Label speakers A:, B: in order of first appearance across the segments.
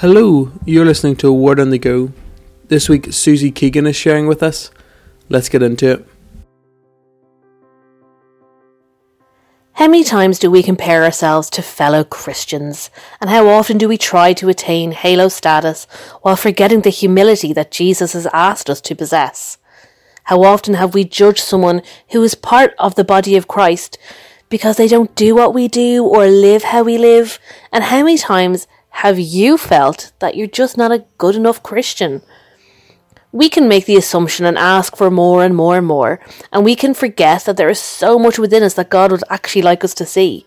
A: Hello, you're listening to Word on the Go. This week, Susie Keegan is sharing with us. Let's get into it.
B: How many times do we compare ourselves to fellow Christians? And how often do we try to attain halo status while forgetting the humility that Jesus has asked us to possess? How often have we judged someone who is part of the body of Christ because they don't do what we do or live how we live? And how many times have you felt that you're just not a good enough Christian? we can make the assumption and ask for more and more and more, and we can forget that there is so much within us that God would actually like us to see.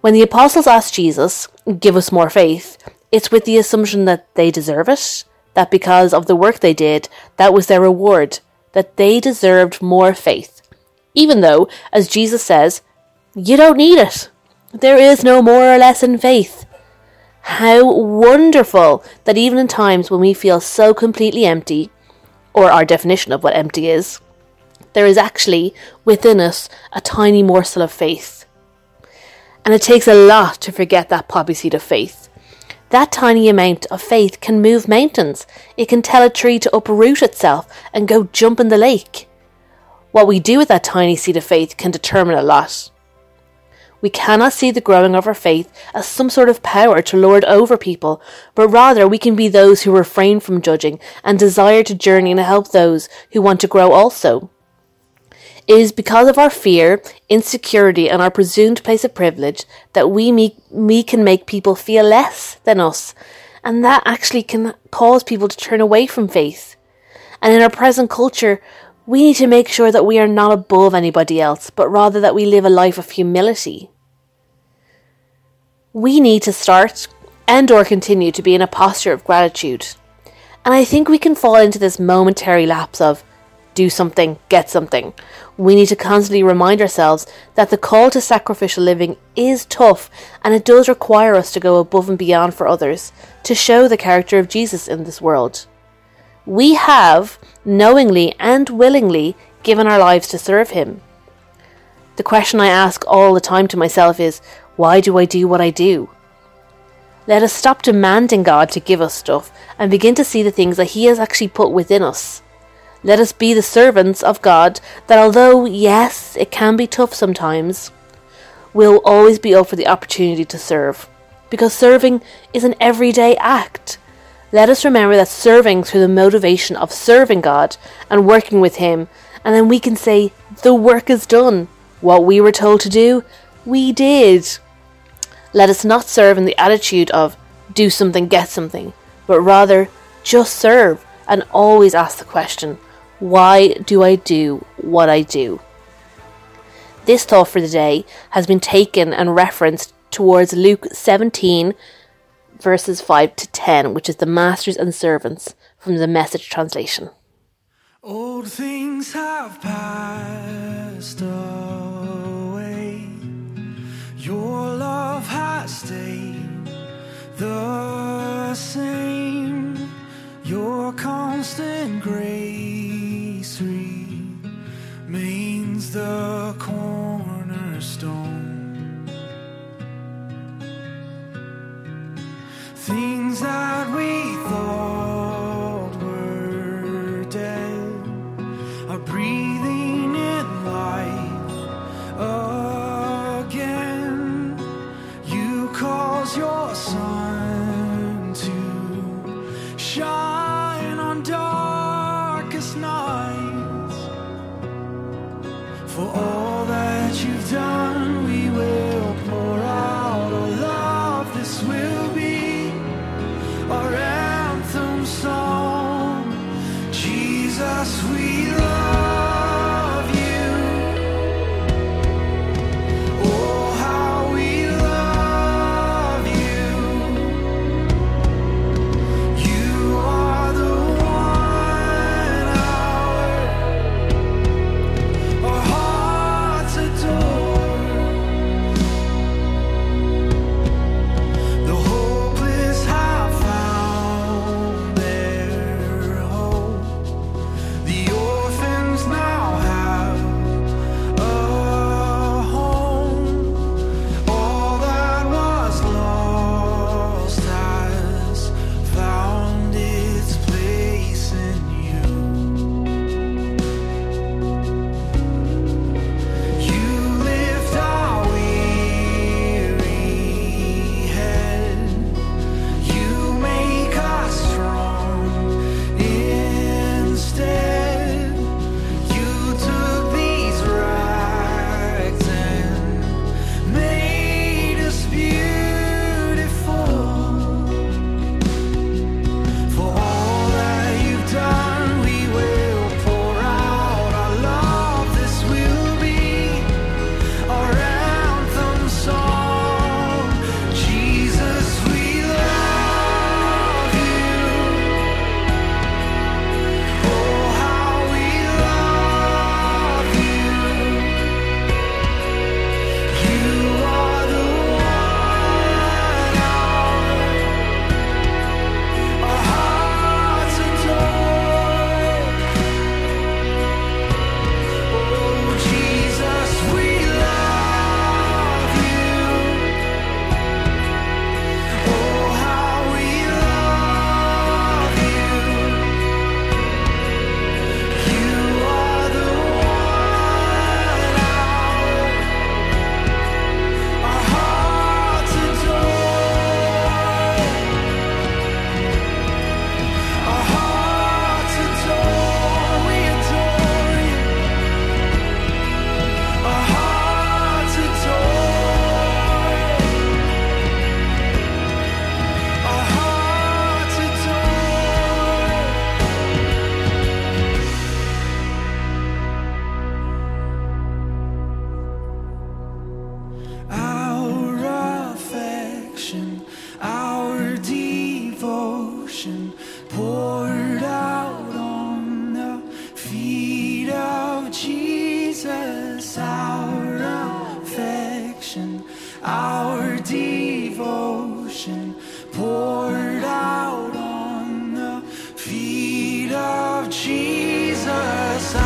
B: When the apostles asked Jesus, Give us more faith, it's with the assumption that they deserve it, that because of the work they did, that was their reward, that they deserved more faith. Even though, as Jesus says, you don't need it. There is no more or less in faith. How wonderful that even in times when we feel so completely empty, or our definition of what empty is, there is actually within us a tiny morsel of faith. And it takes a lot to forget that poppy seed of faith. That tiny amount of faith can move mountains. It can tell a tree to uproot itself and go jump in the lake. What we do with that tiny seed of faith can determine a lot. We cannot see the growing of our faith as some sort of power to lord over people, but rather we can be those who refrain from judging and desire to journey and help those who want to grow also. It is because of our fear, insecurity, and our presumed place of privilege that we, me- we can make people feel less than us, and that actually can cause people to turn away from faith. And in our present culture, we need to make sure that we are not above anybody else, but rather that we live a life of humility. We need to start and or continue to be in a posture of gratitude. And I think we can fall into this momentary lapse of do something, get something. We need to constantly remind ourselves that the call to sacrificial living is tough and it does require us to go above and beyond for others to show the character of Jesus in this world. We have, knowingly and willingly, given our lives to serve Him. The question I ask all the time to myself is why do I do what I do? Let us stop demanding God to give us stuff and begin to see the things that He has actually put within us. Let us be the servants of God that, although, yes, it can be tough sometimes, we'll always be up for the opportunity to serve. Because serving is an everyday act. Let us remember that serving through the motivation of serving God and working with Him, and then we can say, The work is done. What we were told to do, we did. Let us not serve in the attitude of do something, get something, but rather just serve and always ask the question, why do I do what I do? This thought for the day has been taken and referenced towards Luke 17 verses 5 to 10, which is the masters and servants from the message translation.
C: Old things have passed away. Things that we thought were dead are breathing in life again. You cause your sun to shine on darkest nights. For all that you've done, our devotion poured out on the feet of Jesus, our affection, our devotion poured out on the feet of Jesus.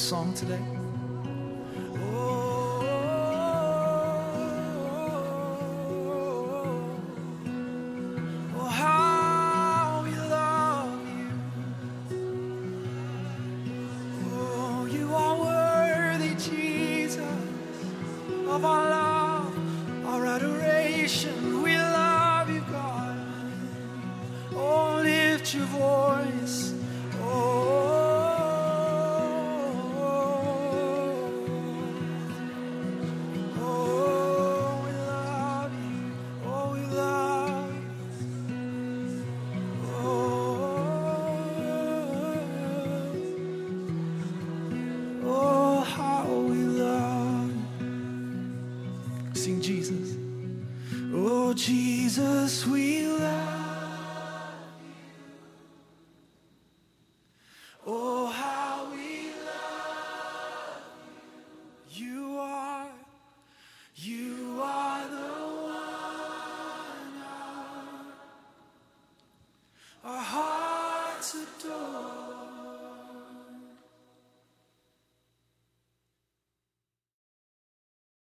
C: Song today.